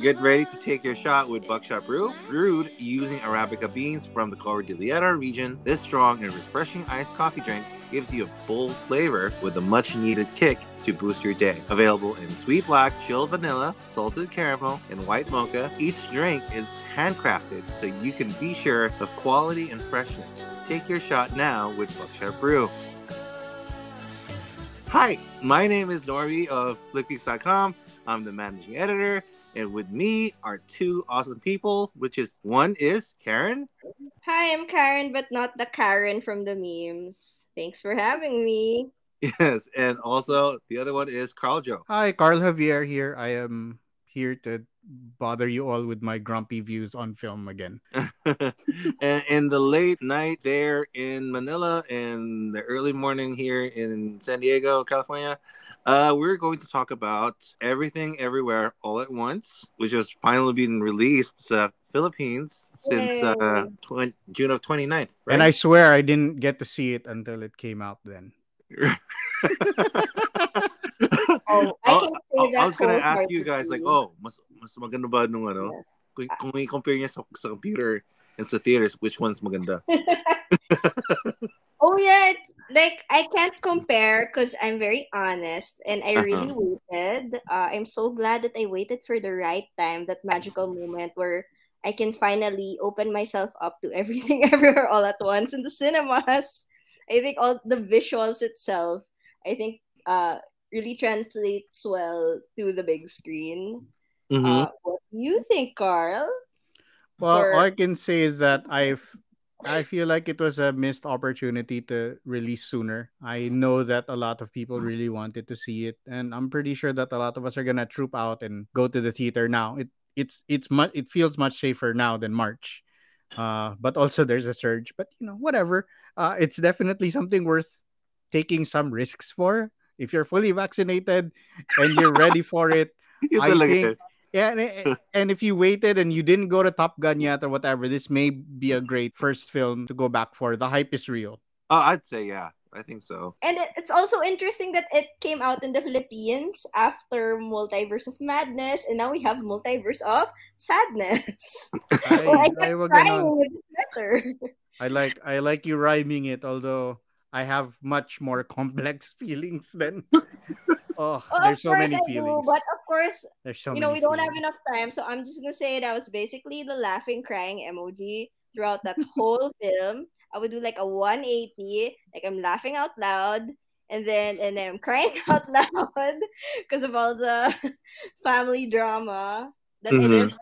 Get ready to take your shot with Buckshot Brew. Brewed using Arabica beans from the Cordillera region, this strong and refreshing iced coffee drink gives you a bold flavor with a much needed kick to boost your day. Available in sweet black, chilled vanilla, salted caramel, and white mocha, each drink is handcrafted so you can be sure of quality and freshness. Take your shot now with Buckshot Brew. Hi, my name is Norby of FlickPeaks.com. I'm the managing editor, and with me are two awesome people, which is one is Karen. Hi, I'm Karen, but not the Karen from the memes. Thanks for having me. Yes, and also the other one is Carl Joe. Hi, Carl Javier here. I am here to bother you all with my grumpy views on film again. and in the late night there in Manila and the early morning here in San Diego, California, uh, we're going to talk about Everything Everywhere All at Once, which has finally been released uh, Philippines since uh, tw- June of 29th. Right? And I swear I didn't get to see it until it came out then. Oh, I can say I, I was gonna ask you guys like, oh, mas mas maganda ba nung ano? Kung, kung i-compare niya sa, sa computer and sa theaters, which one's maganda? Oh yeah, it's, like I can't compare because I'm very honest and I really waited. Uh, I'm so glad that I waited for the right time, that magical moment where I can finally open myself up to everything everywhere all at once in the cinemas. I think all the visuals itself, I think uh really translates well to the big screen. Mhm. Uh, what do you think, Carl? Well, For- all I can say is that I've I feel like it was a missed opportunity to release sooner. I know that a lot of people really wanted to see it, and I'm pretty sure that a lot of us are gonna troop out and go to the theater now. It it's it's much it feels much safer now than March. Uh, but also there's a surge. But you know, whatever. Uh, it's definitely something worth taking some risks for. If you're fully vaccinated and you're ready for it, I think. Yeah, and, eh, and if you waited and you didn't go to Top Gun yet or whatever, this may be a great first film to go back for. The hype is real. Oh, I'd say yeah. I think so. And it- it's also interesting that it came out in the Philippines after Multiverse of Madness, and now we have Multiverse of Sadness. Ay, I ay, kept wag crying ganon. with the letter. I like I like you rhyming it, although I have much more complex feelings than. Oh, Oh, there's of so course many I feelings. do, but of course, There's so you know, many we don't have enough time, so I'm just gonna say that was basically the laughing, crying emoji throughout that whole film. I would do like a 180, like I'm laughing out loud, and then and then I'm crying out loud because of all the family drama that I Mhm. didn't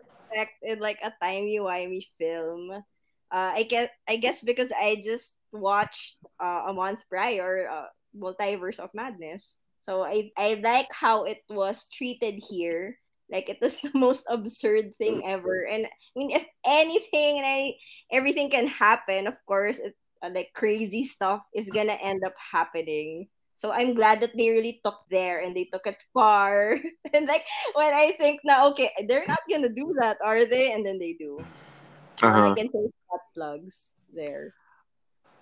in like a timey wimey film. Uh, I guess I guess because I just watched uh, a month prior, uh, Multiverse of Madness. So I I like how it was treated here. Like it was the most absurd thing ever. And I mean, if anything and I everything can happen, of course, it, uh, like crazy stuff is gonna end up happening. So I'm glad that they really took there and they took it far. and like when I think now, okay, they're not gonna do that, are they? And then they do. Uh-huh. I can say hot plugs there.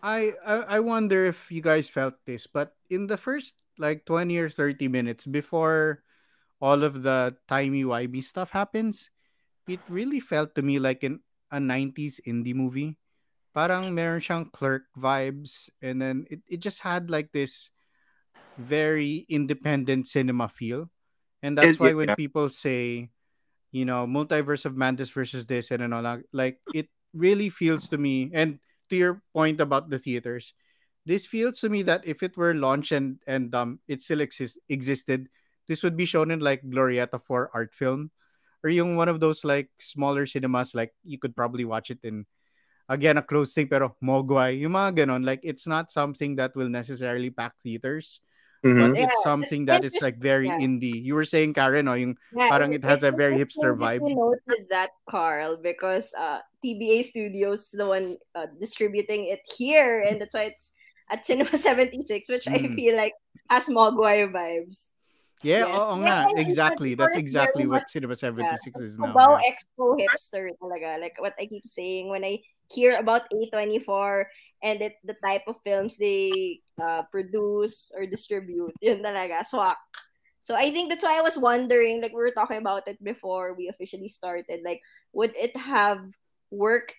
I, I I wonder if you guys felt this, but in the first like 20 or 30 minutes before all of the timey wimey stuff happens, it really felt to me like in a 90s indie movie. Parang meron siyang clerk vibes and then it, it just had like this very independent cinema feel. And that's why when people say, you know, multiverse of madness versus this and all that, like it really feels to me and to your point about the theaters, this feels to me that if it were launched and and um it still exist, existed, this would be shown in like Glorietta for art film or yung one of those like smaller cinemas like you could probably watch it in again a closed thing pero mogwai yung mga ganon. Like it's not something that will necessarily pack theaters Mhm. but Yeah, it's something that is like very yeah. indie you were saying Karen oh, yung Yeah, Parang it has a very hipster interesting vibe. You noted that, Carl, because uh, TBA Studios is the one uh, distributing it here, and that's why it's at Cinema 76, which I Mm. feel like has Mogwai vibes. yeah Yes. oo Yeah, nga and exactly that's exactly what much- Cinema 76 is now Cubao yeah. Expo hipster talaga. Like what I keep saying when I hear about A24 and it, the type of films they uh, produce or distribute, yun talaga, swak. So I think that's why I was wondering, like we were talking about it before we officially started, like would it have worked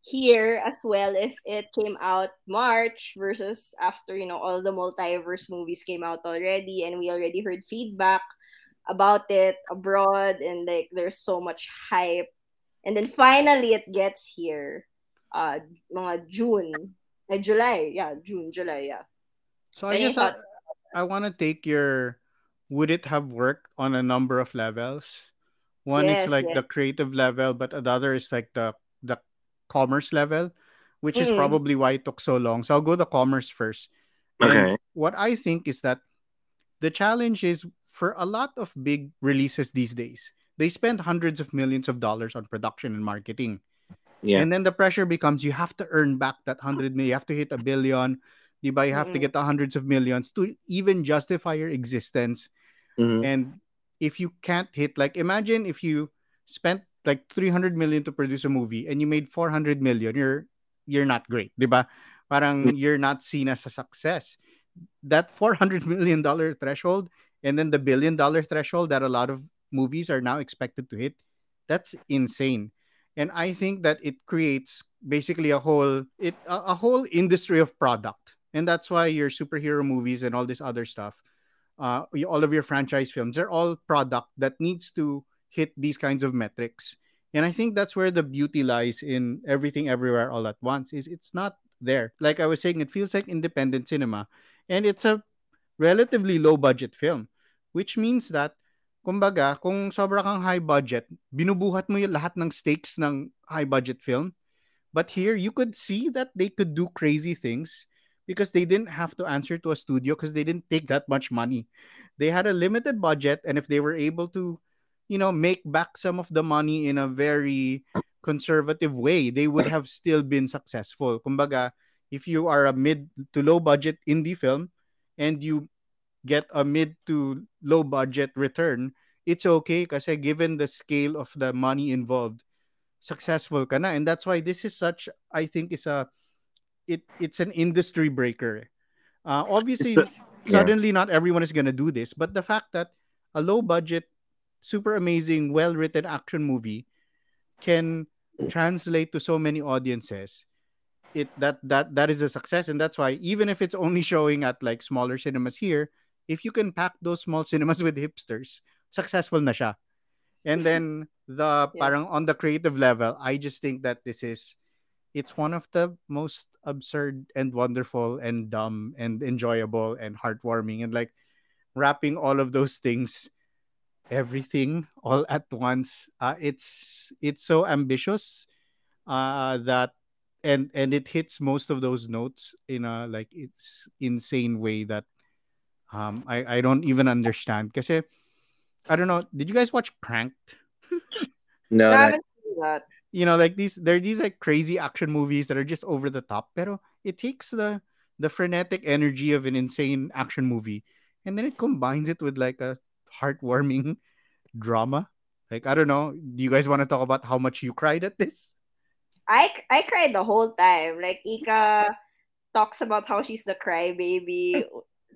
here as well if it came out March versus after, you know, all the multiverse movies came out already and we already heard feedback about it abroad and like there's so much hype. And then finally it gets here. Uh mga June. Uh, July. Yeah, June, July, yeah. So, so I guess I, I want to take your would it have worked on a number of levels? One yes, is like yes. the creative level, but another is like the the commerce level, which mm. is probably why it took so long. So I'll go the commerce first. Okay. And what I think is that the challenge is for a lot of big releases these days, they spend hundreds of millions of dollars on production and marketing. Yeah. And then the pressure becomes you have to earn back that hundred million, you have to hit a billion, you have mm-hmm. to get the hundreds of millions to even justify your existence. Mm-hmm. And if you can't hit, like imagine if you spent like 300 million to produce a movie and you made 400 million, you're you're not great, diba? Parang mm-hmm. you're not seen as a success. That 400 million dollar threshold and then the billion dollar threshold that a lot of movies are now expected to hit, that's insane. And I think that it creates basically a whole it a, a whole industry of product. And that's why your superhero movies and all this other stuff uh, all of your franchise films, they're all product that needs to hit these kinds of metrics. And I think that's where the beauty lies in everything everywhere all at once is it's not there. Like I was saying, it feels like independent cinema. And it's a relatively low budget film, which means that kumbaga, kung sobra kang high budget, binubuhat mo yung lahat ng stakes ng high budget film. But here, you could see that they could do crazy things because they didn't have to answer to a studio because they didn't take that much money. They had a limited budget, and if they were able to, you know, make back some of the money in a very conservative way, they would have still been successful. Kumbaga, if you are a mid to low budget indie film and you get a mid to low budget return, it's okay because given the scale of the money involved, successful ka na. And that's why this is such, I think, is a it it's an industry breaker. Uh, obviously, yeah. suddenly not everyone is gonna do this, but the fact that a low budget, super amazing, well written action movie can translate to so many audiences, it that that that is a success, and that's why even if it's only showing at like smaller cinemas here, if you can pack those small cinemas with hipsters, successful na siya. And then the yeah. parang on the creative level, I just think that this is it's one of the most absurd and wonderful and dumb and enjoyable and heartwarming and like wrapping all of those things everything all at once uh, it's it's so ambitious uh, that and and it hits most of those notes in a like it's insane way that um I I don't even understand. Because I don't know did you guys watch Cranked? No I haven't seen that. You know like these there are these like crazy action movies that are just over the top pero it takes the the frenetic energy of an insane action movie and then it combines it with like a heartwarming drama. Like i don't know do you guys want to talk about how much you cried at this? I i cried the whole time. Like ika talks about how she's the crybaby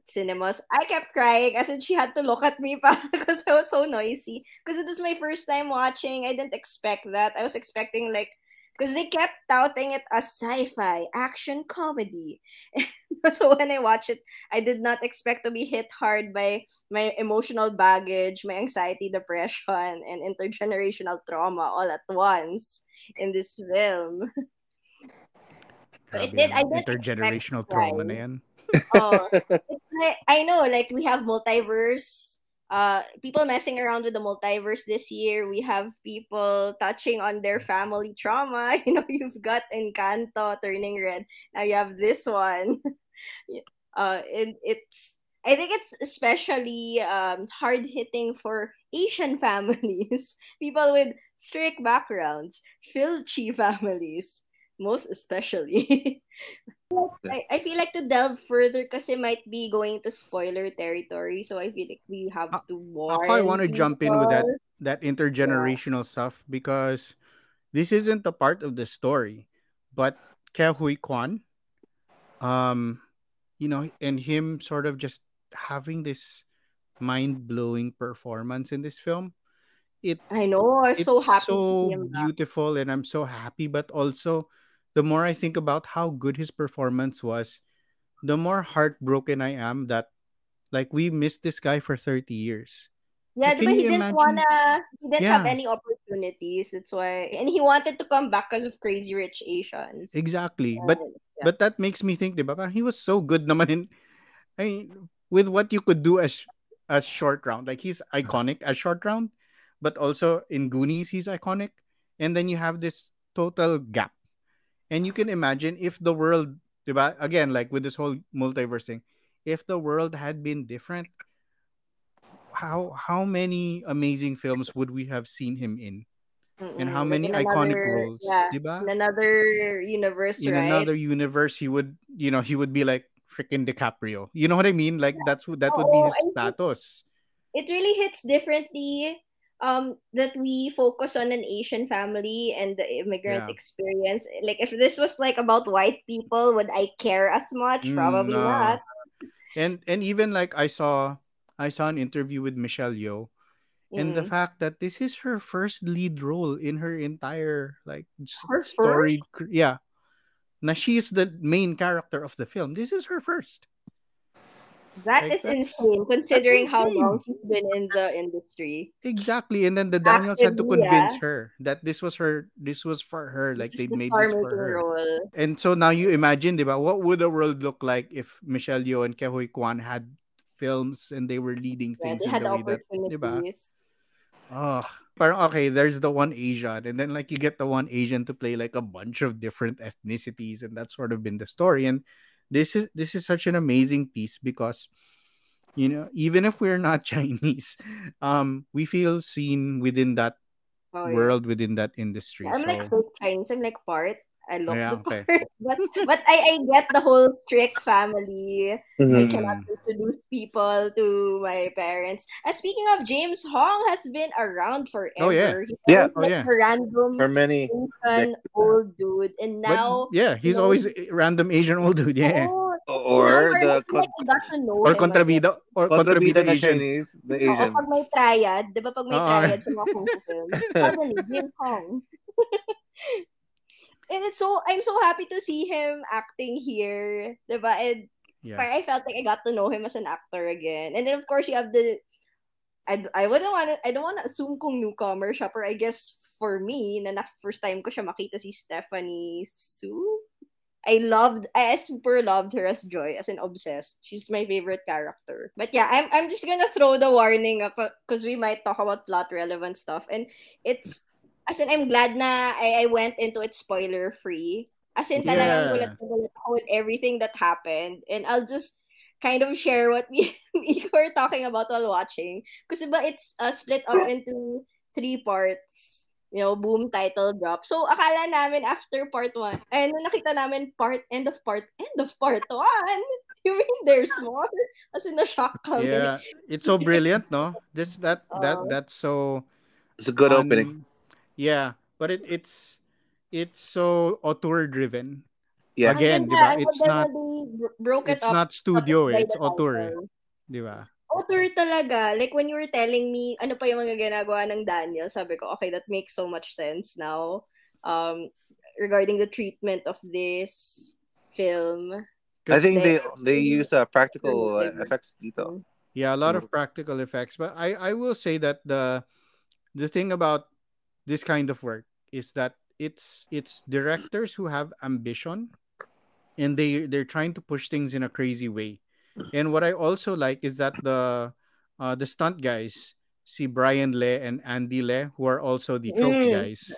cinemas, I kept crying as in she had to look at me pa because I was so noisy. Because it was my first time watching. I didn't expect that. I was expecting like because they kept touting it as sci-fi action comedy. so when I watched it, I did not expect to be hit hard by my emotional baggage, my anxiety, depression, and intergenerational trauma all at once in this film. it did. I did intergenerational trauma na yan oh, like, I know, like we have multiverse. Uh, people messing around with the multiverse this year. We have people touching on their family trauma. You know, you've got Encanto turning red. Now you have this one. uh, and it's I think it's especially um, hard hitting for Asian families, people with strict backgrounds, Filchi families, most especially. I, I feel like to delve further because it might be going to spoiler territory. So I feel like we have to warn. I want to jump in with that that intergenerational yeah. stuff because this isn't a part of the story, but Ke Huy Quan, um, you know, and him sort of just having this mind-blowing performance in this film. It I know. I'm it's so happy to so see him back. beautiful and I'm so happy, but also the more I think about how good his performance was, the more heartbroken I am that like we missed this guy for 30 years. Yeah, but he didn't imagine? wanna. He didn't have any opportunities. That's why, and he wanted to come back because of Crazy Rich Asians. Exactly. But yeah. but that makes me think, diba? He was so good naman in I mean, with what you could do as as short round. Like he's iconic as short round, but also in Goonies he's iconic. And then you have this total gap. And you can imagine if the world, diba? again, like with this whole multiverse thing, if the world had been different, how how many amazing films would we have seen him in? And how many like in iconic roles, Yeah, diba? in another universe, in right? another universe he would you know he would be like freaking DiCaprio. You know what I mean? Like that's what that would be his status. it really hits differently um that we focus on an Asian family and the immigrant Yeah. experience. Like if this was like about white people, would I care as much? Mm, Probably no. not. And and even like I saw I saw an interview with Michelle Yeoh and the Mm. fact that this is her first lead role in her entire like Her story first? yeah. Now she's the main character of the film. This is her first. That Like is insane considering how long she's been in the industry. Exactly. And then the Daniels had to convince yeah. her that this was her this was for her. Like they made this for her. role. And so now you imagine, diba, what would the world look like if Michelle Yeoh and Ke Huy Quan had films and they were leading Yeah, things they in the way that, diba? Oh, parang okay, there's the one Asian, and then like you get the one Asian to play like a bunch of different ethnicities, and that's sort of been the story. And this is this is such an amazing piece because you know even if we're not Chinese, um, we feel seen within that Oh yeah. world within that industry. I'm like So fake Chinese. I'm like part. I love yeah, the okay. part. But but I, I get the whole strict family. I Mhm. cannot Mm. introduce people to my parents. And speaking of James Hong has been around Oh yeah, forever. He's Yeah. oh like yeah. a random For many Asian old dude. And But now yeah, you he's know always a random Asian old dude. Yeah. oh or the like, like I got to know Or him again. kontrabida or kontrabida kontrabida Asian. Chinese, the Oo, Asian. pag may triad, di ba pag may Oo. triad sa mga kung fu film, suddenly, James Hong. and it's so, I'm so happy to see him acting here, di ba? And Yeah. I felt like I got to know him as an actor again. And then of course you have the, I, I wouldn't want to, I don't want to assume kung newcomer siya, but I guess for me, na na first time ko siya makita si Stephanie Hsu. I loved, I super loved her as Joy, as an obsessed. She's my favorite character. But yeah, I'm, I'm just gonna throw the warning uh, up because we might talk about plot relevant stuff. And it's, as in, I'm glad na I, I went into it spoiler free. As in, talagang Yeah. gulat na gulat ako with everything that happened. And I'll just kind of share what we, we were talking about while watching. Because diba, it's uh, split up into three parts. You know, boom, title drop. So, akala namin after part one, and nung nakita namin part, end of part, end of part one. You mean there's more? As in, na-shock kami. Yeah, it's so brilliant, no? Just that that Oo. that's so It's a good opening. Un- Yeah, but it it's it's so auteur driven. Yeah. Again, di ba? It's not they broke it it's up not studio, by eh, it's the auteur, eh, di ba? author talaga. Like, when you were telling me, ano pa yung mga ginagawa ng Daniel, sabi ko, okay, that makes so much sense now. Um, regarding the treatment of this film. I think they they- they use uh, practical uh, effects dito. Yeah, a lot So- of practical effects. But I, I will say that the the thing about this kind of work is that it's it's directors who have ambition and they they're trying to push things in a crazy way. And what I also like is that the uh the stunt guys, see Brian Le and Andy Le, who are also the trophy Mm. guys.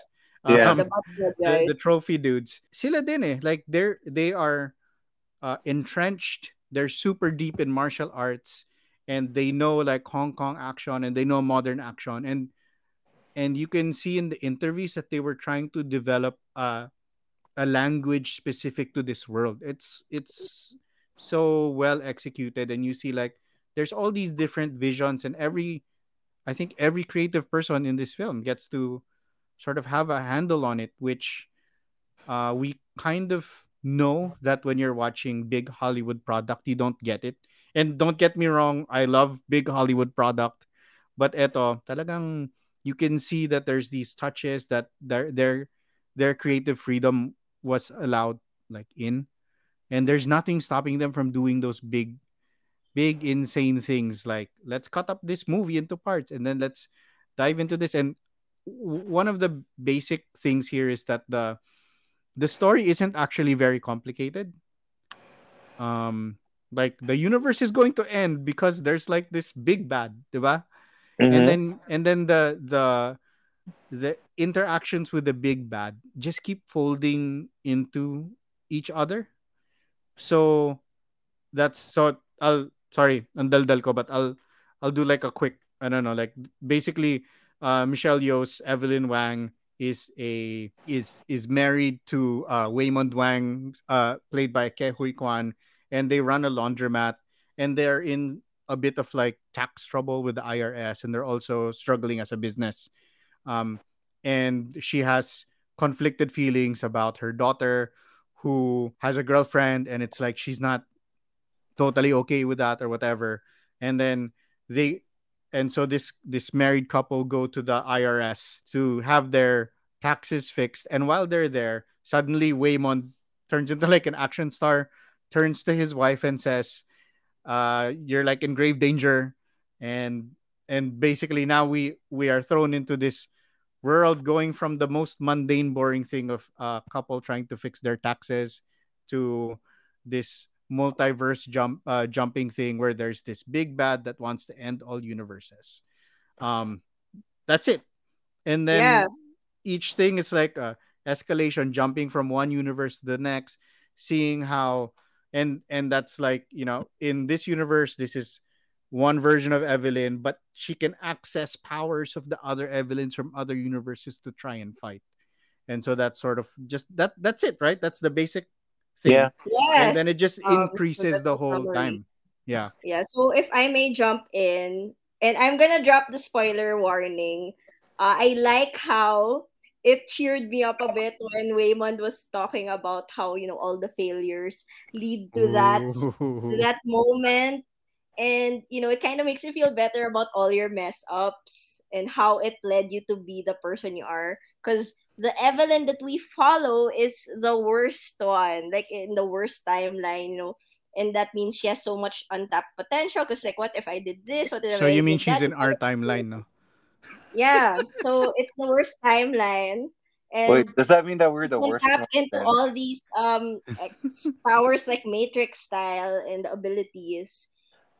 Yeah. Um, The the, trophy dudes. Sila din eh. Like they're they are uh, entrenched. They're super deep in martial arts and they know like Hong Kong action and they know modern action and and you can see in the interviews that they were trying to develop a language specific to this world. It's it's so well executed and you see like there's all these different visions and every I think every creative person in this film gets to sort of have a handle on it, which uh, we kind of know that when you're watching big Hollywood product, you don't get it. And don't get me wrong, I love big Hollywood product, but eto, talagang you can see that there's these touches that their their their creative freedom was allowed like in. And there's nothing stopping them from doing those big big insane things like let's cut up this movie into parts and then let's dive into this. And one of the basic things here is that the the story isn't actually very complicated. Um like the universe is going to end because there's like this big bad diba? And Mhm. then and then the the the interactions with the big bad just keep folding into each other so that's so i'll sorry andaldal ko but i'll i'll do like a quick i don't know like basically uh michelle Yeoh's evelyn wang is a is is married to uh Waymond Wang uh played by Ke Huy Quan and they run a laundromat and they're in a bit of like tax trouble with the IRS and they're also struggling as a business. Um, and she has conflicted feelings about her daughter who has a girlfriend and it's like she's not totally okay with that or whatever. And then they and so this this married couple go to the IRS to have their taxes fixed and while they're there suddenly Waymond turns into like an action star turns to his wife and says uh you're like in grave danger. And and basically now we we are thrown into this world going from the most mundane boring thing of a couple trying to fix their taxes to this multiverse jump uh, jumping thing where there's this big bad that wants to end all universes. Um that's it. And then Yeah. each thing is like a escalation jumping from one universe to the next seeing how and and that's like you know in this universe this is one version of evelyn but she can access powers of the other evelyns from other universes to try and fight and so that's sort of just that that's it right that's the basic thing Yeah. Yes. and then it just Um, so increases that's the the whole summary. time yeah Yeah, so if I may jump in, and I'm gonna drop the spoiler warning. Uh, I like how it cheered me up a bit when Waymond was talking about how you know all the failures lead to that to that moment, and you know it kind of makes you feel better about all your mess ups and how it led you to be the person you are. Because the Evelyn that we follow is the worst one, like in the worst timeline, you know. And that means she has so much untapped potential. Because like, what if I did this? What if I so I you mean she's that? in our timeline no Yeah. So it's the worst timeline. And Wait, does that mean that we're the can worst? tap into then? all these um powers like matrix style and abilities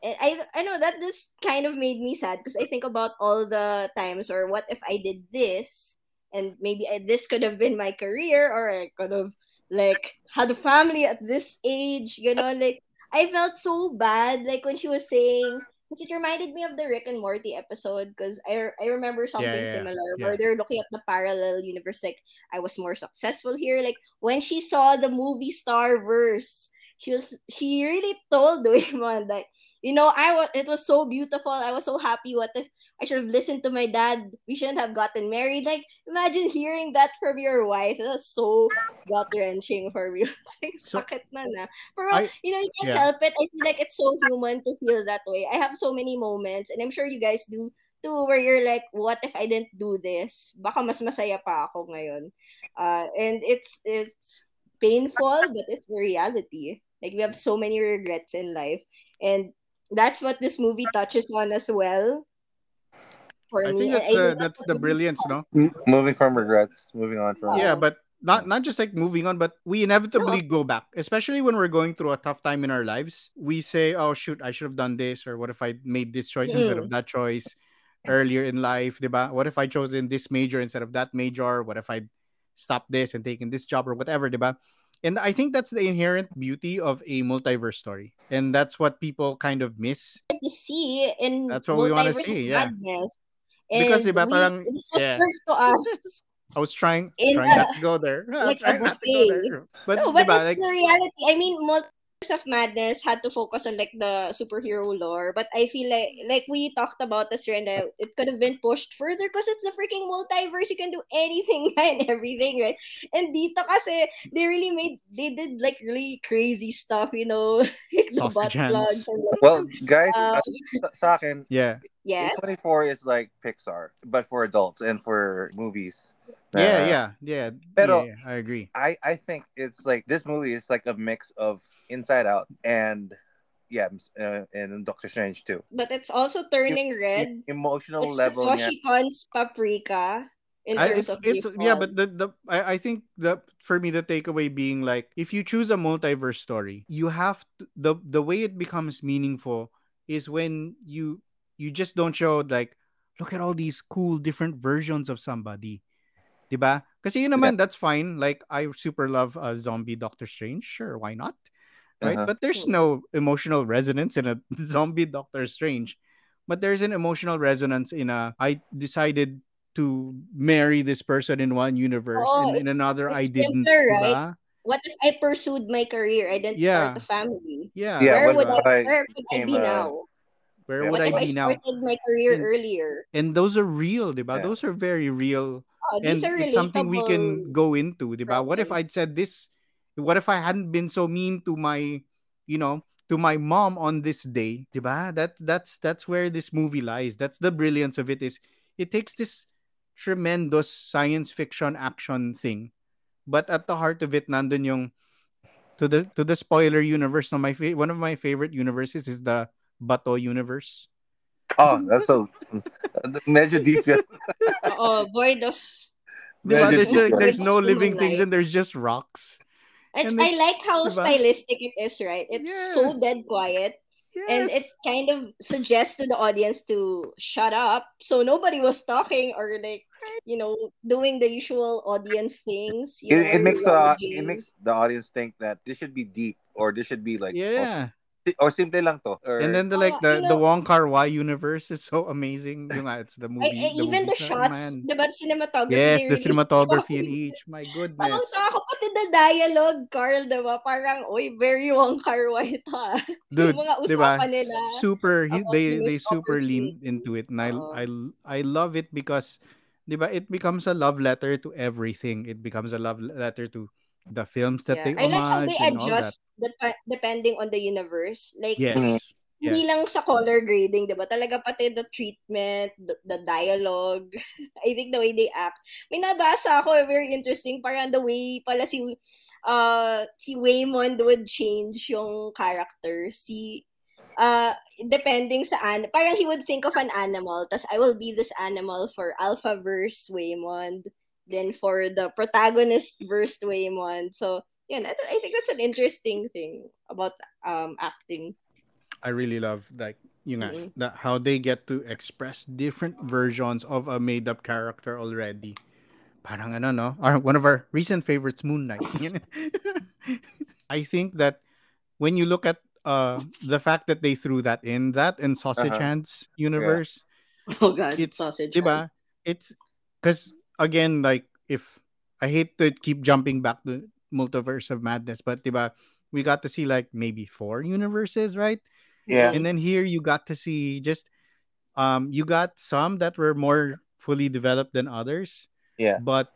and i i know that this kind of made me sad because i think about all the times or what if i did this and maybe I, this could have been my career or i could have like had a family at this age you know like i felt so bad like when she was saying because it reminded me of the Rick and Morty episode because I, I remember something yeah, similar yeah. where they're looking at the parallel universe like I was more successful here. Like when she saw the movie Star Verse, she was she really told Waymond like, you know, I was it was so beautiful. I was so happy. What if I should have listened to my dad? We shouldn't have gotten married. Like imagine hearing that from your wife. Was so gut wrenching for me. It's like, So- sakit na na. Pero I- you know, you can't yeah. help it. I feel like it's so human to feel that way. I have so many moments, and I'm sure you guys do too, where you're like, what if I didn't do this? Baka mas masaya pa ako ngayon. Uh, and it's it's painful, but it's the reality. Like we have so many regrets in life, and that's what this movie touches on as well. For i me, think that's I the that's the brilliance no M- moving from regrets, moving on from. yeah but not not just like moving on but we inevitably go back especially when we're going through a tough time in our lives we say oh shoot i should have done this or what if i made this choice mm-hmm. instead of that choice earlier in life diba? what if i chosen this major instead of that major what if i stopped this and taken this job or whatever diba? and i think that's the inherent beauty of a multiverse story and that's what people kind of miss to see in That's what we wanna Multiverse of see, yeah. Madness. Because, And diba, we- parang- this was yeah. served to us. i was trying In trying a- not to go there I was like a trying to go buffet. there but, no, but diba, it's like the reality. I mean, Multiverse of Madness had to focus on like the superhero lore, but I feel like like we talked about this and it could have been pushed further because it's the freaking multiverse. You can do anything and everything, right? And dito kasi they really made they did like really crazy stuff, you know, like the butt plugs and like, Well, guys, Um, uh, sa- sa akin, Yeah. Yes. A24 is like Pixar, but for adults and for movies. Yeah, Uh, yeah, yeah. Pero- yeah, I agree. I I think it's like this movie is like a mix of Inside Out and yeah, uh, and Doctor Strange too. But it's also turning red. Emotional It's level the niya. Satoshi Kon's paprika in I, terms it's, of it's yeah, but the, the I, I think the for me the takeaway being like if you choose a multiverse story, you have to, the the way it becomes meaningful is when you you just don't show like look at all these cool different versions of somebody. Diba? Kasi yun naman, that's fine. Like, I super love uh, zombie Doctor Strange. Sure, why not? Right? Uh-huh. But there's no emotional resonance in a zombie Doctor Strange. But there's an emotional resonance in a I decided to marry this person in one universe Oh, and in it's- another I didn't. simpler, diba? right? What if I pursued my career? I didn't Yeah. start a family. Yeah. Yeah, where what would I, I where could I be a- now? Where Yeah. would What I if I be now? started my career And- earlier? And those are real, diba? Yeah. Those are very real Oh, and these are it's something we can go into diba? what if i'd said this what if i hadn't been so mean to my you know to my mom on this day diba? that that's that's where this movie lies that's the brilliance of it is it takes this tremendous science fiction action thing but at the heart of it nandun yung to the to the spoiler universe no, my fa- one of my favorite universes is the bato universe Oh, that's so medyo deep yun. Oh, void of. Diba? There's, deep there's no living things and there's just rocks And And I like how diba? stylistic it is, right? It's Yeah. so dead quiet. And it kind of suggests to the audience to shut up. So nobody was talking or like, you know, doing the usual audience things. You know, It, it makes the judging. it makes the audience think that this should be deep or this should be like yeah. or, or simple lang to. Or, And then the Oh, like the you the Wong Kar Wai universe is so amazing. Yung nga, it's the I, movie. I, even the movies na- shots, man. the but cinematography. Yes, the really- cinematography in each. My Parang goodness. taka pati the dialogue, Carl, diba? Parang, oy, very Wong Kar Wai ta. Dude, yung mga diba? usapan nila. Super he, they the they super lean into it and I Oo. I I love it because diba it becomes a love letter to everything. It becomes a love letter to the films that Yeah. they I like how homage they adjust dep- depending on the universe. Like, Yes. Mhm. hindi yes. lang sa color grading, diba? Talaga pati the treatment, the, the dialogue, I think the way they act. May nabasa ako, eh, very interesting, parang the way pala si, uh, si Waymond would change yung character. Si, uh, depending sa, an parang he would think of an animal, tas I will be this animal for Alpha verse Waymond, then for the protagonist verse Waymond. So, yun, I, I think that's an interesting thing about um acting. I really love like you know Mm-mm. that how they get to express different versions of a made up character already. Parang ano no? Our, one of our recent favorites, Moon Knight. I think that when you look at uh the fact that they threw that in that in Sausage Uh-huh. Hands universe, Oh god, it's sausage. diba? It's because again, like if I hate to keep jumping back to multiverse of madness, but diba, we got to see like maybe four universes, right? yeah. and then here you got to see just um you got some that were more fully developed than others Yeah. but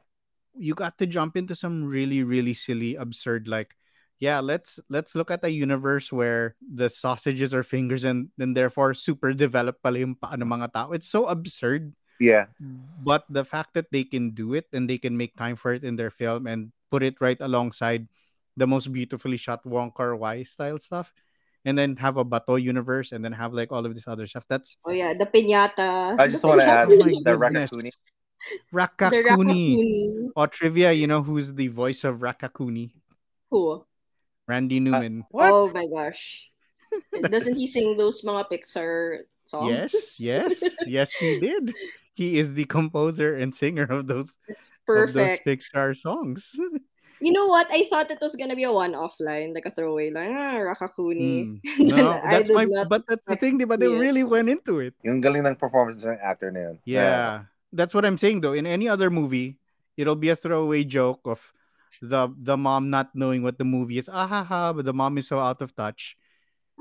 you got to jump into some really really silly absurd like yeah let's let's look at a universe where the sausages are fingers and then therefore super developed pala yung paa ng mga tao it's so absurd Yeah. but the fact that they can do it and they can make time for it in their film and put it right alongside the most beautifully shot Wong Kar Wai style stuff, and then have a Bato universe and then have like all of this other stuff. That's Oh yeah, the piñata. I just wanna add oh my the goodness. Raccacoonie. The Raccacoonie. Raccacoonie. Or trivia, you know who's the voice of Raccacoonie? Who? Randy uh, Newman. What? Oh my gosh. Doesn't he sing those mga Pixar songs? yes, yes, yes, he did. He is the composer and singer of those It's of those perfect. Pixar songs. You know what? I thought it was gonna be a one-off line, like a throwaway line. Ah, Raccacoonie. Mm. No, that's my. But that's the expect thing, but they it. really went into it. Yung galing ng performance ng actor na yun. Yeah, that's what I'm saying though. In any other movie, it'll be a throwaway joke of, the the mom not knowing what the movie is. Ah ha ha, but the mom is so out of touch.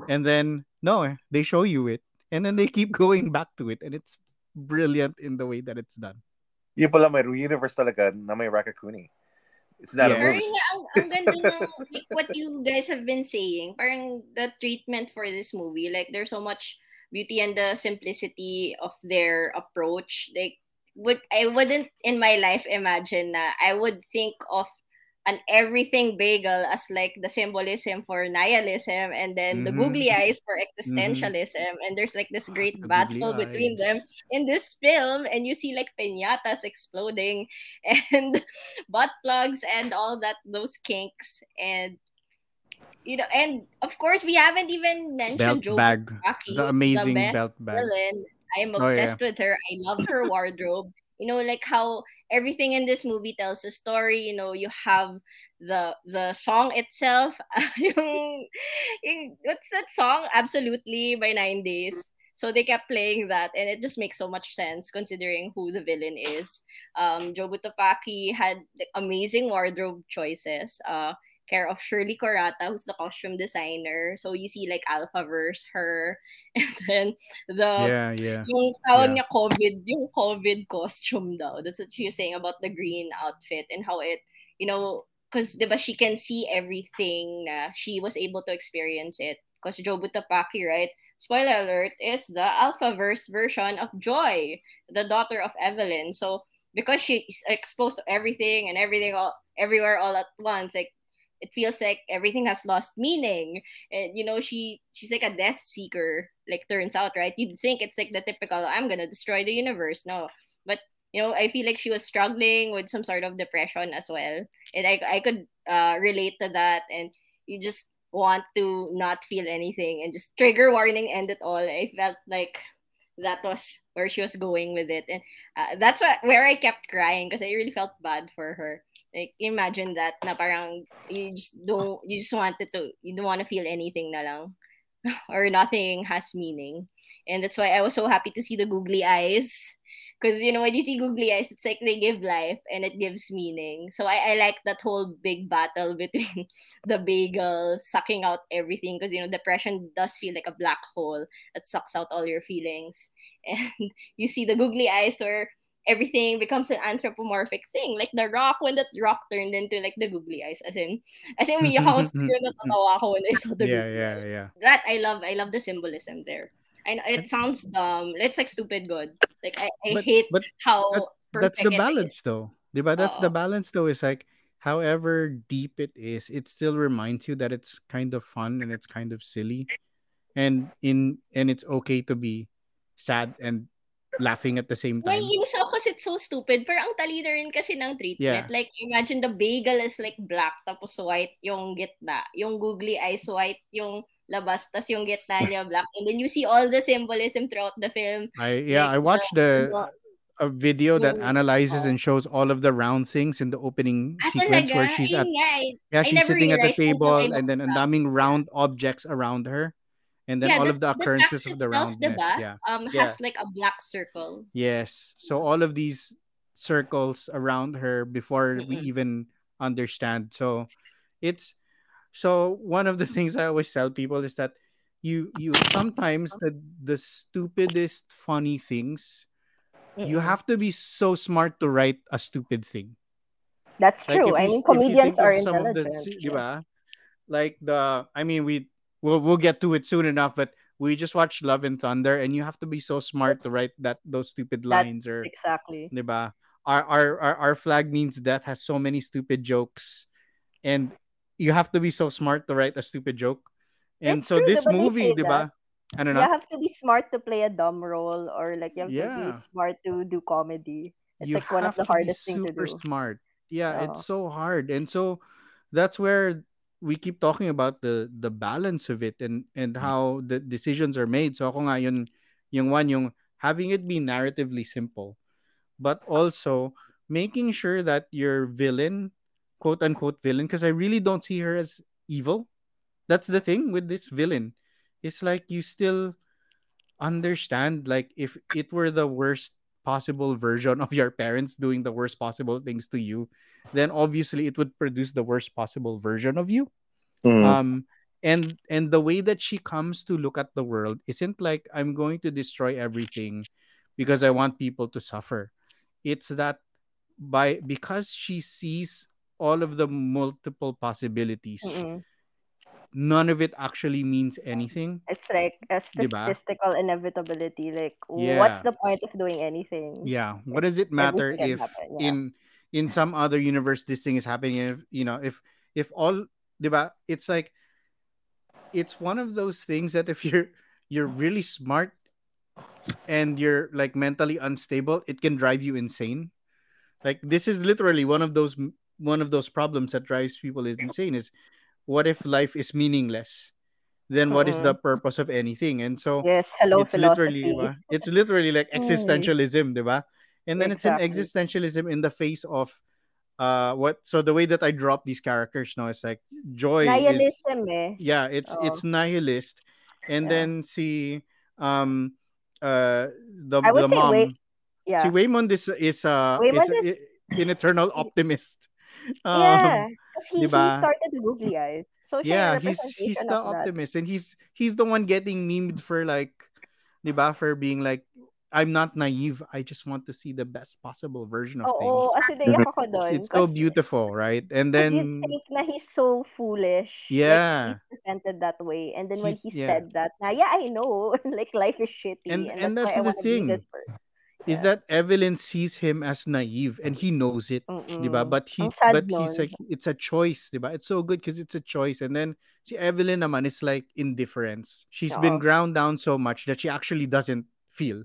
And then no, eh, they show you it. And then they keep going back to it. And it's brilliant in the way that it's done. Yung pala may universe talaga na may Raccacoonie. It's not Yeah. a movie. yun nga, ang, ang ganda ng like, what you guys have been saying. Parang the treatment for this movie, like there's so much beauty and the simplicity of their approach. Like would I wouldn't in my life imagine na I would think of an everything bagel as like the symbolism for nihilism and then the Mhm. googly eyes for existentialism and there's like this great The battle between eyes. them in this film and you see like piñatas exploding and butt plugs and all that those kinks and you know and of course we haven't even mentioned Belt Joe bag. Bucky, The amazing best belt bag. villain. I'm Oh, yeah. obsessed with her. I love her wardrobe. You know, like how everything in this movie tells a story. You know, you have the the song itself. yung, yung- what's that song? Absolutely by Nine Days. So they kept playing that, and it just makes so much sense considering who the villain is. Um, Jobu Tupaki had amazing wardrobe choices. Uh, care of Shirley Kurata, who's the costume designer. So you see like Alphaverse, her, and then the yeah, yeah. yung tawag Yeah. niya COVID, yung COVID costume daw. That's what she was saying about the green outfit and how it, you know, because diba she can see everything na she was able to experience it. Because Jobu Tupaki, right? Spoiler alert, is the Alphaverse version of Joy, the daughter of Evelyn. So because she's exposed to everything and everything all everywhere all at once, like it feels like everything has lost meaning. And you know she she's like a death seeker like turns out right? You'd think it's like the typical i'm gonna destroy the universe. No. But you know i feel like she was struggling with some sort of depression as well. And i, I could uh, relate to that. And you just want to not feel anything and just trigger warning end it all. I felt like that was where she was going with it. And uh, that's what where i kept crying because i really felt bad for her. Like imagine that na parang you just don't you just wanted to you don't want to feel anything na lang or nothing has meaning. And that's why i was so happy to see the googly eyes because you know when you see googly eyes it's like they give life and it gives meaning so i, I like that whole big battle between the bagel sucking out everything because you know depression does feel like a black hole that sucks out all your feelings and you see the googly eyes where everything becomes an anthropomorphic thing. Like the rock when that rock turned into like the googly eyes. As in as in umiyak ako siguro natatawa ako when I saw the Yeah, googly yeah, eyes. yeah. That I love I love the symbolism there. and it sounds dumb. It's like stupid good. Like I, I But- hate but how That's the balance though. Diba? That's the oh. balance though. Is like however deep it is, it still reminds you that it's kind of fun and it's kind of silly. And in and it's okay to be sad and laughing at the same time. Naiinis ako kasi it's so stupid. Pero ang talino rin kasi ng treatment. Yeah. Like, imagine the bagel is like black, tapos white yung gitna. Yung googly eyes white yung labas, tas yung gitna niya black. And then you see all the symbolism throughout the film. I yeah, like I watched the the- a video that analyzes oh. and shows all of the round things in the opening Ah, sequence where she's at eh. yeah, she's sitting at the table and then ang up. daming round objects around her. And then yeah, all the, of the occurrences text of the itself, roundness. diba, Yeah. um, Yeah. has like a black circle. Yes. So all of these circles around her before we Mm-mm. even understand. So it's so one of the things I always tell people is that you you sometimes the the stupidest funny things you have to be so smart to write a stupid thing. That's Like true. if I mean, comedians are some of the ba? Like the I mean we we'll we'll get to it soon enough, but we just watched Love and Thunder and you have to be so smart to write that those stupid lines or Exactly. diba? Our, our our our flag means death has so many stupid jokes and you have to be so smart to write a stupid joke. And so true, this diba movie, say diba? I don't know. You have to be smart to play a dumb role, or like you have to be smart to do comedy. It's you like one of the hardest things to super do. smart. Yeah, it's so hard. And so that's where we keep talking about the the balance of it and and mm. how the decisions are made. So ako nga yun yung one yung having it be narratively simple but also making sure that your villain quote unquote villain because I really don't see her as evil. That's the thing with this villain. It's like you still understand like if it were the worst possible version of your parents doing the worst possible things to you, then obviously it would produce the worst possible version of you. Mm. Um and and the way that she comes to look at the world isn't like I'm going to destroy everything because I want people to suffer. It's that by because she sees all of the multiple possibilities, Mm-mm. none of it actually means anything. It's like a Diba? statistical inevitability. Like, Yeah. what's the point of doing anything? Yeah. What does it matter everything if happen, yeah. in in some other universe this thing is happening? If you know, if if all diba, it's like it's one of those things that if you're you're really smart and you're like mentally unstable, it can drive you insane. Like this is literally one of those one of those problems that drives people is insane is what if life is meaningless? Then what is the purpose of anything? And so Yes, hello it's literally philosophy. diba? it's literally like Mm. existentialism diba? and then it's an existentialism in the face of uh what so the way that i drop these characters now is like joy is eh. yeah it's Oh. it's nihilist and Yeah. then see um uh the I would the say mom Way- Yeah. see Waymond is is uh Waymond is, is- an eternal optimist um, yeah. Because he, he started googly eyes. So yeah he's he's the of that. optimist and he's he's the one getting memed for like diba for being like i'm not naive i just want to see the best possible version of Oo, things in naiyak ako it's, doon. it's so beautiful right and then think na he's so foolish. Yeah. Like, he's presented that way. And then when He's- he yeah. said that, na, yeah, I know. like, life is shitty. And- And, and that's, that's the thing. Is that evelyn sees him as naive and he knows it diba? But he but he's like it's a choice diba? it's so good because it's a choice and then see evelyn naman is like indifference she's been ground down so much that she actually doesn't feel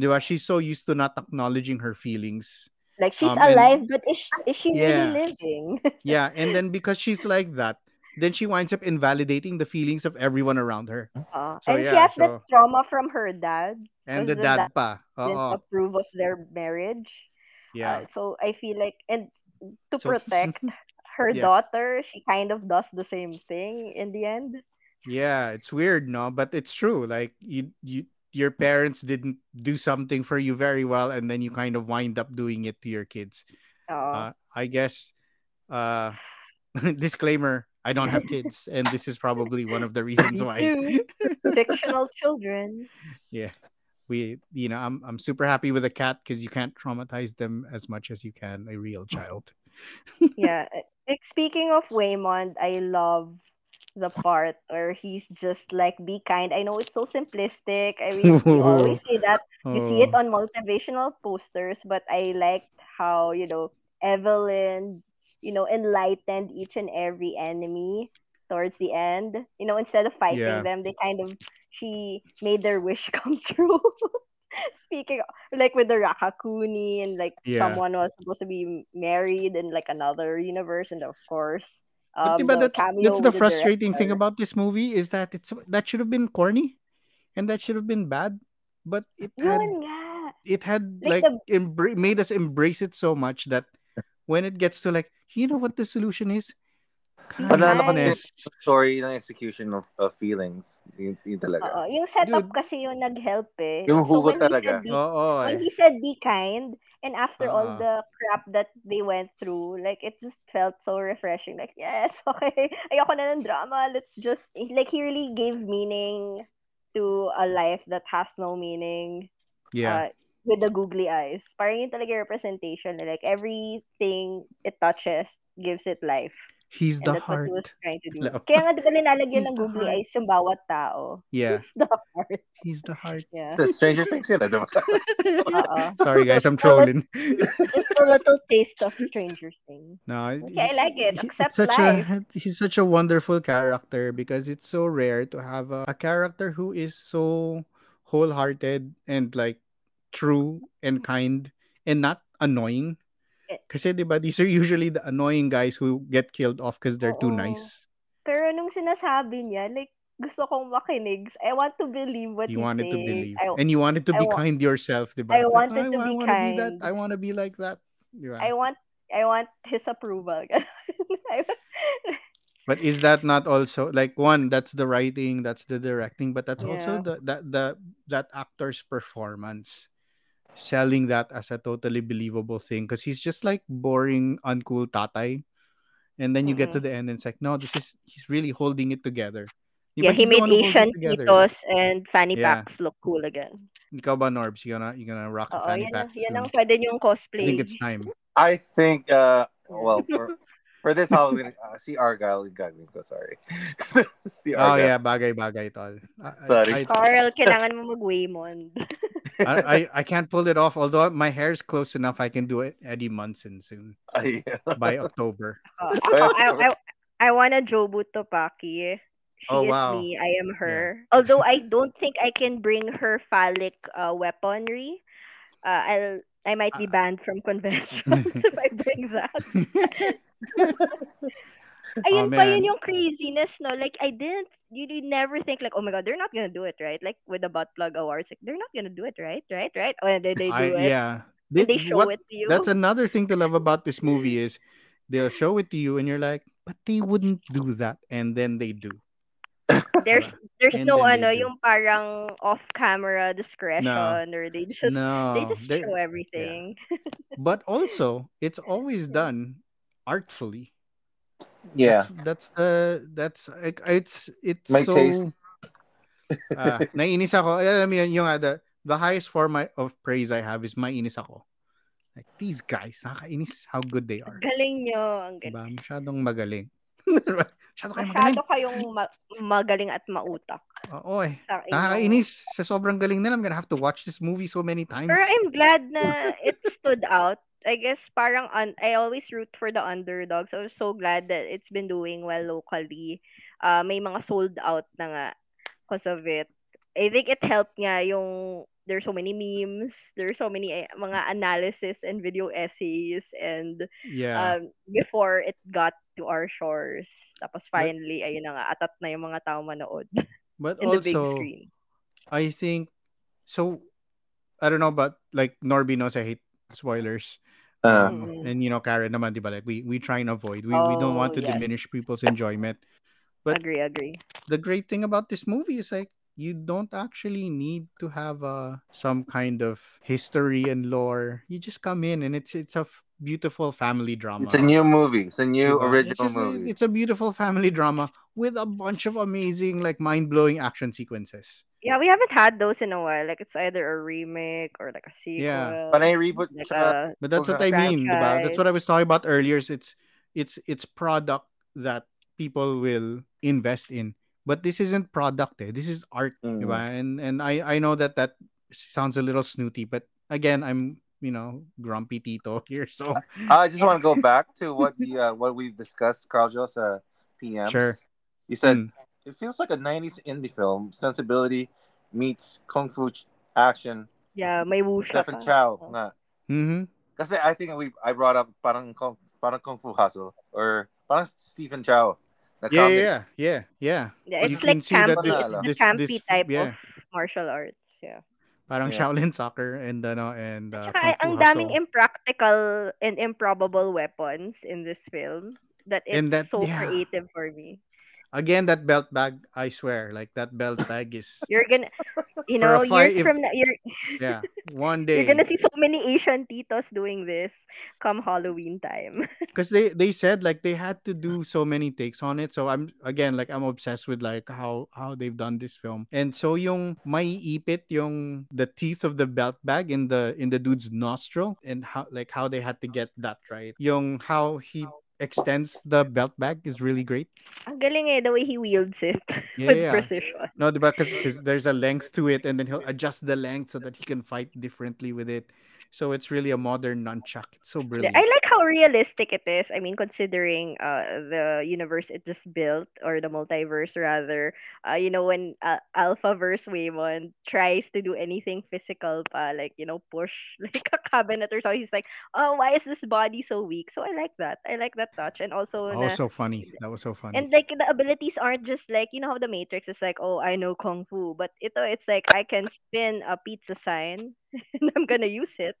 diba? she's so used to not acknowledging her feelings Like, she's Um, and- alive, but is, is she Yeah. really living? yeah and then because she's like that then she winds up invalidating the feelings of everyone around her Uh, So, and she yeah, has that so- trauma from her dad. and the the dad dad pa Didn't approve of their marriage. yeah Uh, so I feel like, and to So- protect her Yeah. daughter, she kind of does the same thing in the end. Yeah, it's weird, no, but it's true. Like you, you, your parents didn't do something for you very well, and then you kind of wind up doing it to your kids. Uh, I guess. Uh, disclaimer: I don't have kids, and this is probably one of the reasons why. fictional children. Yeah, we, you know, I'm I'm super happy with a cat because you can't traumatize them as much as you can a real mm. child. Yeah. Like, eh, eh, speaking of Waymond, I love the part where he's just like, be kind. I know it's so simplistic. I mean, you always say that. You see it Oh, on motivational posters, but I liked how, you know, Evelyn, you know, enlightened each and every enemy towards the end. You know, instead of fighting Yeah. them, they kind of, she made their wish come true. Speaking of, like with the Raccacoonie and like Yeah. someone was supposed to be married in like another universe, and of course, But um, diba, the that's that's the with frustrating thing about this movie is that it's that should have been corny, and that should have been bad, but it had nga. it had Like like, embra- made us embrace it so much that when it gets to like you know what the solution is Panalo kindness. yung story ng execution of, of feelings. Yun, yun talaga. Oo, yung setup Dude. kasi yung nag-help eh. Yung So hugot when he talaga. said be Oo, when eh. he said be kind and after all Ah. the crap that they went through like it just felt so refreshing like yes okay ayoko na ng drama let's just like he really gave meaning to a life that has no meaning yeah uh, with the googly eyes parang yun talaga representation like everything it touches gives it life he's and the that's what he was trying to do Love. kaya nga di ba nilalagyan He's ng the googly heart. eyes yung bawat tao yeah he's the heart he's the heart yeah The Stranger Things yun, eh, diba? Oo. sorry guys i'm trolling just a little taste of Stranger Things. no Okay, I like it. he- Accept it's such life. a he's such a wonderful character because it's so rare to have a, a character who is so wholehearted and like true and mm-hmm. kind and not annoying kasi diba these are usually the annoying guys who get killed off because they're too nice Pero nung sinasabi niya, like, gusto kong makinig. I want to believe what you wanted to believe I, and you wanted to I be wa- kind yourself diba I wanted to I, be want to be that kind. I want to be like that diba? I want I want his approval. But is that not also like one? That's the writing, that's the directing, but that's also the that the that actor's performance. Selling that as a totally believable thing because he's just like boring, uncool tatay. And then you get to the end and it's like, no, this is he's really holding it together. Di Yeah, he the made one who holds Asian together. titos and fanny Yeah. packs look cool again. Ikaw ba, Norbs? You gonna, you gonna rock a Oo, fanny yan, pack ang, yan soon? ang pwede niyong I think it's time. I think, uh, well, for for this Halloween, uh, si Argyle yung gagawin ko, sorry. si Oh yeah, bagay-bagay, tol. I, Sorry. I, Carl, kailangan mo mag-Waymond. I, I, I can't pull it off. Although my hair's close enough, I can do it Eddie Munson soon Ay, by October. Uh, ako, I, I, I wanna Jobu Tupaki. She Oh, is wow. me. I am her. Although I don't think I can bring her phallic uh, weaponry. Uh, I'll I might be Ah. banned from conventions if I bring that. Ayun oh, pa Oh, man. yun yung craziness, no? Like, I didn't, you, you never think like, oh my God, they're not gonna do it, right? Like, with the butt plug awards, like, they're not gonna do it, right? Right? Right? Oh, and they do I, it. yeah. And they show what- it to you. That's another thing to love about this movie is they'll show it to you and you're like, but they wouldn't do that, and then they do. there's there's And no ano do. yung parang off camera discretion or they just no, they just they- show everything. but also it's always done artfully. yeah. That's, that's the that's like, it's it's My so. taste. Ah, naiinis ako. Alam mo yun, yung ah, the, the highest form of praise I have is mainis ako. Like these guys, nakakainis how good they are. Galing nyo. Ang galing. Diba? Masyadong magaling. Masyado kayo magaling. Masyado kayong ma- magaling at mautak. Oo eh. Sa Nakakainis. Sa sobrang galing nila, I'm gonna have to watch this movie so many times. Pero I'm glad na it stood out. I guess parang un- I always root for the underdogs. I was so glad that it's been doing well locally. Uh, may mga sold out na nga because of it. I think it helped nga yung there's so many memes, there's so many eh, mga analysis and video essays and yeah. um, before it got to our shores. Tapos finally, ayun na nga, atat na yung mga tao manood but in the big also, screen. I think, so, I don't know, but like Norby knows I hate spoilers. Uh, and you know, Karen naman, di ba? Like, we, we try and avoid. We, we don't want Oh, to yes. diminish people's enjoyment. but- agree, agree. the great thing about this movie is like you don't actually need to have uh, some kind of history and lore. You just come in and it's it's a f- beautiful family drama. it's a new movie. It's a new Diba? original it's just movie. it's a beautiful family drama with a bunch of amazing like mind-blowing action sequences. Yeah, we haven't had those in a while. Like it's either a remake or like a sequel. Yeah. But I reboot like a But that's what I mean, diba? That's what I was talking about earlier. is It's it's it's product that people will invest in. But this isn't product, eh. This is art, Mm. diba? And and I I know that that sounds a little snooty, but again, I'm you know grumpy Tito here, so I just want to go back to what the uh, what we've discussed, Carl Joss, uh, PM. Sure. You said Mm. It feels like a '90s indie film. Sensibility meets kung fu action. yeah, may wuxia Stephen. Chow. Oh. Nga. Mhm. Kasi I think we I brought up parang kung, parang kung fu hustle or parang Stephen Chow. Yeah, yeah, yeah, yeah. Yeah, But you it's can like see that campy. this- it's the this- campy this- type yeah. of martial arts. Yeah. Parang Yeah. Shaolin soccer and ano and uh, Tsaka, Kung Fu ang daming Hustle. impractical and improbable weapons in this film that it's that- so yeah. creative for me. Again, that belt bag, I swear, like that belt bag is You're gonna, you know, years if- from now, you're yeah. One day, you're gonna see so many Asian titos doing this come Halloween time. because they they said like they had to do so many takes on it so i'm again like i'm obsessed with like how how they've done this film and so yung may ipit yung the teeth of the belt bag in the in the dude's nostril and how like how they had to get that right yung how he extends the belt bag is really great Ang galing eh, the way he wields it yeah, with yeah. precision. no because because there's a length to it and then he'll adjust the length so that he can fight differently with it so it's really a modern nunchuck it's so brilliant I like how realistic it is. I mean, considering uh, the universe it just built, or the multiverse rather. Uh, you know, when uh, Alphaverse Waymond tries to do anything physical, pa, like you know, push like a cabinet or so, he's like, "Oh, why is this body so weak?" So I like that. I like that touch, and also, oh na- so funny that was so funny and like the abilities aren't just like you know how the Matrix is like, "Oh, I know kung fu," but ito it's like I can spin a pizza sign and I'm gonna use it.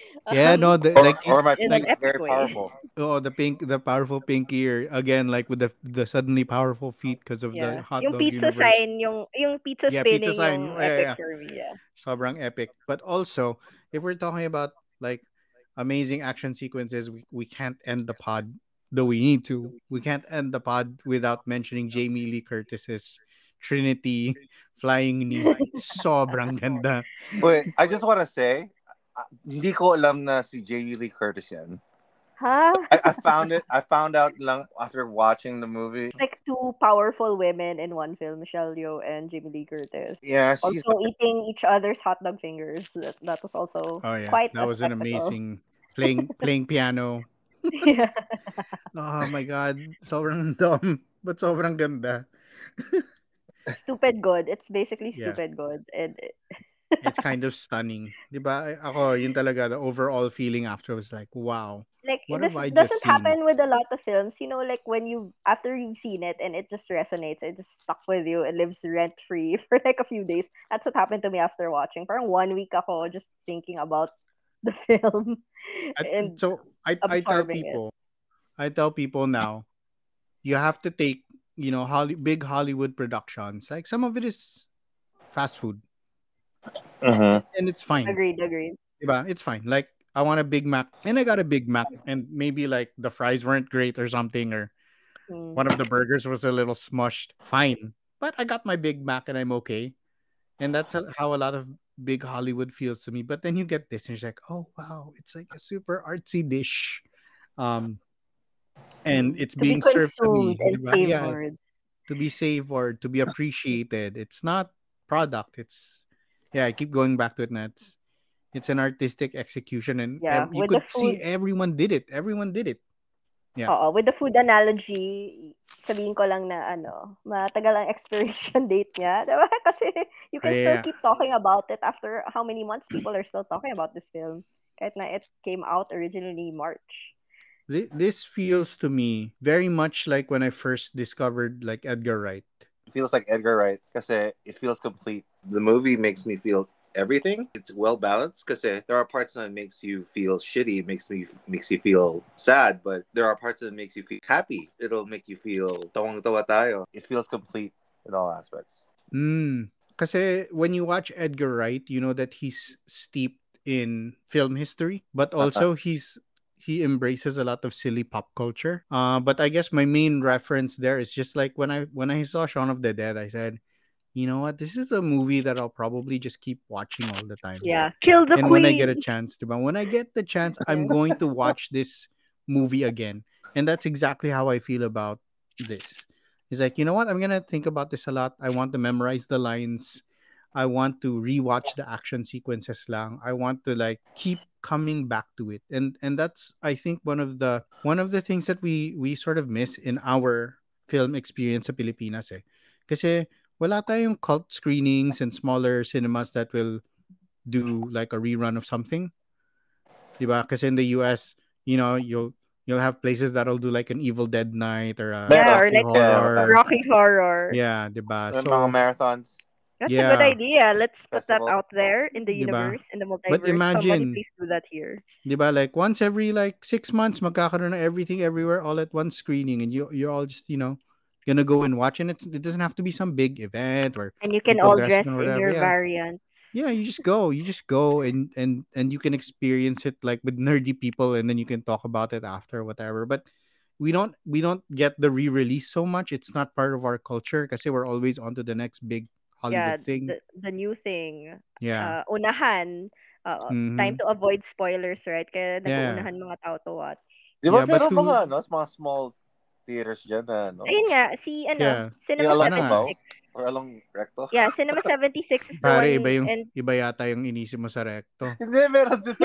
yeah Um, no the, Or, like or my in pink is very way. powerful. Oh, the pink, the powerful pinky ear again, like with the the suddenly powerful feet because of the Yeah. hot Yung dog pizza universe. sign, yung yung pizza Yeah, spinning pizza sign. yung Yeah, epic yeah. for me. Yeah. Sobrang epic. But also, if we're talking about like amazing action sequences, we, we can't end the pod though we need to. We can't end the pod without mentioning Jamie Lee Curtis's Trinity flying knee. Sobrang ganda. Wait, I just want to say, uh, hindi ko alam na si Jamie Lee Curtis yan. Huh? I, I found it. I found out lang after watching the movie. It's like two powerful women in one film, Michelle Yeoh and Jamie Lee Curtis. Yeah, she's Also eating each other's hot dog fingers. That, that was also Oh yeah, quite that a was an amazing playing playing piano. yeah. Oh my god, sobrang dumb but sobrang ganda. Stupid good. It's basically Yeah. stupid good. And It's kind of stunning. 'Di ba? Ako, yun talaga the overall feeling after was like, wow. like What this doesn't happen with a lot of films. You know, like when you after you've seen it and it just resonates, it just stuck with you. It lives rent free for like a few days. That's what happened to me after watching. Parang one week ako just thinking about the film. At- and so I I tell people, I tell people now, you have to take you know Holly, big Hollywood productions. Like some of it is fast food, Mhm. and it's fine. agreed, agreed. Diba? It's fine. Like I want a Big Mac, and I got a Big Mac, and maybe like the fries weren't great or something, or Mm. one of the burgers was a little smushed. Fine, but I got my Big Mac, and I'm okay. And that's how a lot of big Hollywood feels to me. But then you get this, and you're like, oh wow, it's like a super artsy dish, um, and mm. it's To be being served to me. and diba? Yeah, to be savored, to be appreciated. It's not product. It's yeah. I keep going back to it. And it's it's an artistic execution, and Yeah, ev- you could see everyone did it. Everyone did it. Yeah. Oo, with the food analogy, sabihin ko lang na ano, matagal ang expiration date niya. Diba? Kasi you can still keep talking about it after how many months people are still talking about this film. Kahit na it came out originally March. Thi- This feels to me very much like when I first discovered like Edgar Wright. It feels like Edgar Wright because uh, it feels complete. The movie makes me feel everything. It's well balanced because uh, there are parts that makes you feel shitty, it makes me makes you feel sad, but there are parts that makes you feel happy. It'll make you feel tawang-tawa tayo. It feels complete in all aspects. Mm. Kasi uh, when you watch Edgar Wright, you know that he's steeped in film history, but uh-huh. also he's he embraces a lot of silly pop culture. Uh, but I guess my main reference there is just like when I when I saw Shaun of the Dead, I said, you know what, this is a movie that I'll probably just keep watching all the time. Yeah. Kill the and queen. when I get a chance to, but when I get the chance, I'm going to watch this movie again, and that's exactly how I feel about this. It's like you know what, I'm gonna think about this a lot. I want to memorize the lines. I want to rewatch the action sequences lang. I want to like keep coming back to it. And and that's I think one of the one of the things that we we sort of miss in our film experience sa Pilipinas eh. Kasi wala tayong cult screenings and smaller cinemas that will do like a rerun of something. Diba? Kasi in the US, you know, you'll you'll have places that'll do like an Evil Dead night or a Yeah, or like horror. Rocky Horror. Yeah, diba? And So mga marathons. That's a good idea. Let's put that out there in the Diba? universe, in the multiverse. But imagine- Somebody please do that here. Di ba? Like once every like six months, magkakaroon na everything everywhere all at one screening, and you you're all just you know gonna go and watch, and it's it doesn't have to be some big event or And you can all dress in in your yeah. variants. yeah, you just go, you just go, and and and you can experience it like with nerdy people, and then you can talk about it after whatever. But we don't we don't get the re-release so much. It's not part of our culture because we're always on to the next big Hollywood yeah, thing. the, the new thing. yeah, Uh, unahan. Uh, Time Mhm. to avoid spoilers, right? Kaya Yeah. nag-uunahan mga tao to watch. Di ba Yeah, meron mga, ano, mga small theaters dyan na, ano? Ayun nga, si ano, Yeah. Yeah, Cinema ba? 76. Or along recto? Yeah, Cinema 76 is the pare one. iba yung and iba yata yung inisip mo sa recto. Hindi, meron dito.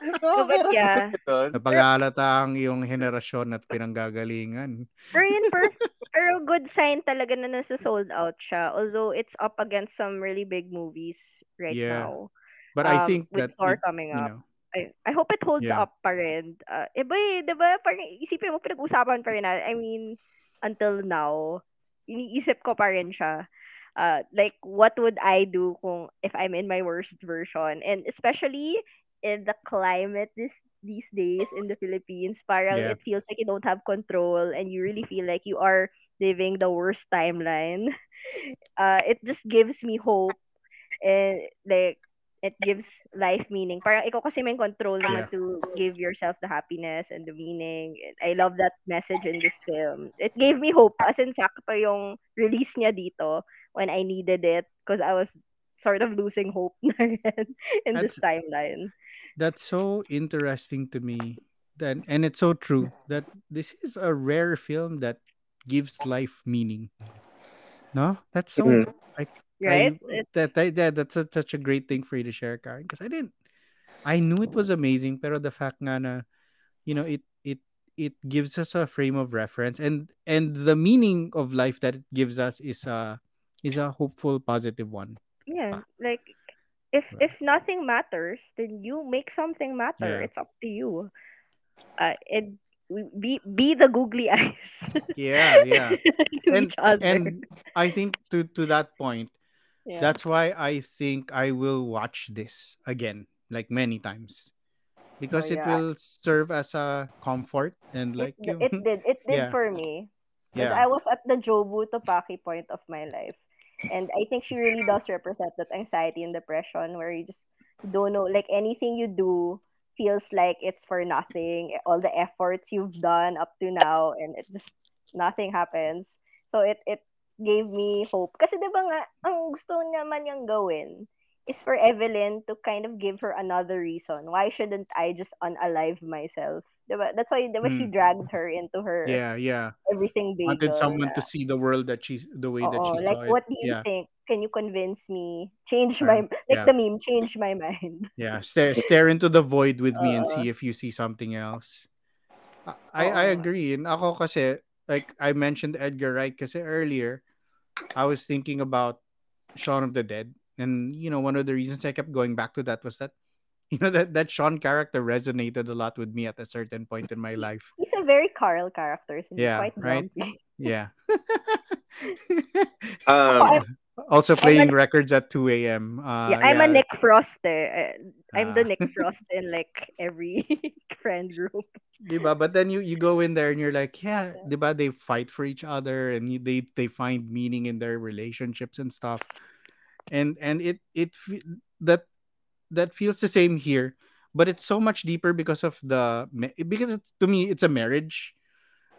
no, but meron yeah. dito. Napag-aalata ang iyong henerasyon at pinanggagalingan. pero yun, per, pero good sign talaga na nasa-sold out siya. Although it's up against some really big movies right Yeah. now. But I Um, think with that Thor it- coming you up. know, I, I hope it holds Yeah. up pa rin. Uh, eh, di ba? Parang isipin mo, pinag-usapan pa rin natin. I mean, until now, iniisip ko pa rin siya. Uh, like, what would I do kung if I'm in my worst version? And especially in the climate this these days in the Philippines, parang Yeah. it feels like you don't have control and you really feel like you are living the worst timeline. Uh, it just gives me hope and like it gives life meaning. Parang ikaw kasi may control naman Yeah. to give yourself the happiness and the meaning. And I love that message in this film. It gave me hope. As in, sakto yung release niya dito when I needed it because I was sort of losing hope na rin in this timeline. That's so interesting to me. That and it's so true that this is a rare film that gives life meaning. No, that's so Mhm. Right? I, that, that, that that's a, such a great thing for you to share, Karen. Because I didn't, I knew it was amazing, pero the fact nga na, you know, it it it gives us a frame of reference, and and the meaning of life that it gives us is a is a hopeful, positive one. Yeah, like if if nothing matters, then you make something matter. Yeah. It's up to you. Uh, and be be the googly eyes Yeah, yeah. and and I think to to that point, yeah. that's why I think I will watch this again, like many times, because Oh, it will serve as a comfort and like it, you- it did it did Yeah. for me because yeah. I was at the Jobu Tupaki point of my life, and I think she really does represent that anxiety and depression where you just don't know, like anything you do feels like it's for nothing. All the efforts you've done up to now, and it just nothing happens. So it it gave me hope. Kasi 'di ba nga, ang gusto naman niyang gawin is for Evelyn to kind of give her another reason. Why shouldn't I just unalive myself? ba? That's why 'di ba she Mm. dragged her into her yeah, yeah. everything bagel. Wanted someone to see the world that she's the way that she like saw what it. do you Yeah, think? Can you convince me? Change Right. my like Yeah. the meme, change my mind. yeah. Stare stare into the void with me and see if you see something else. I I, I agree. And ako kasi like I mentioned Edgar Wright kasi earlier I was thinking about Shaun of the Dead and you know one of the reasons I kept going back to that was that you know that that Shaun character resonated a lot with me at a certain point in my life. He's a very Carl character. So he's Yeah, quite right? grumpy. Yeah. Um, also playing a- records at 2 a.m. Uh, yeah, I'm a yeah. Nick Frost eh. Uh, I'm the Ah. Nick Frost in like every friend group. Diba? But then you you go in there and you're like, yeah, diba? They fight for each other and you, they they find meaning in their relationships and stuff. And and it it that that feels the same here, but it's so much deeper because of the because it's to me it's a marriage.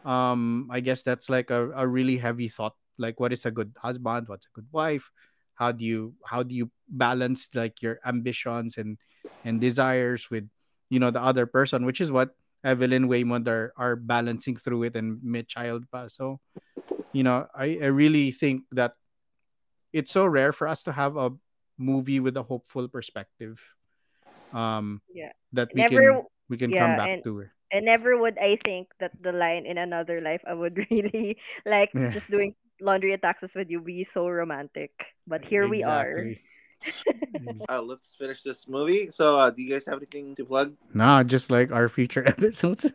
Um, I guess that's like a, a really heavy thought. Like, what is a good husband? What's a good wife? How do you how do you balance like your ambitions and and desires with you know the other person, which is what Evelyn Waymond are, are balancing through it and mid child. So, you know, I, I really think that it's so rare for us to have a movie with a hopeful perspective. Um Yeah. that we Never- can we can yeah, come back and- to. And never would I think that the line in another life I would really like Yeah. just doing laundry and taxes with you be so romantic. But here we are. Uh, let's finish this movie. So, uh, do you guys have anything to plug? nah, just like our future episodes.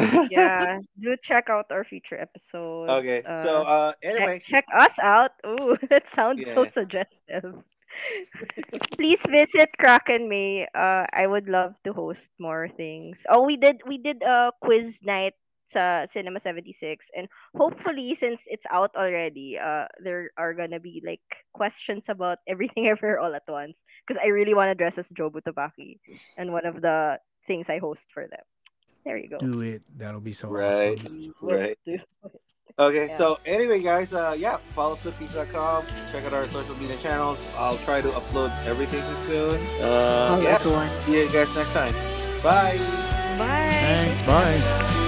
yeah, do check out our future episodes. okay. So, uh, check, anyway, check us out. Ooh, that sounds so suggestive. Please visit Kraken May. Uh, I would love to host more things. Oh, we did we did a quiz night sa Cinema 76 and hopefully since it's out already, uh there are gonna be like questions about everything ever all at once because I really want to dress as Jobu Tupaki and one of the things I host for them. There you go. Do it. That'll be so Right. awesome. Right. Do- Okay, Yeah. so anyway, guys, uh, yeah, follow flippies.com. Check out our social media channels. I'll try to upload everything soon. Uh, yeah, see you guys next time. Bye. Bye. Thanks. Bye.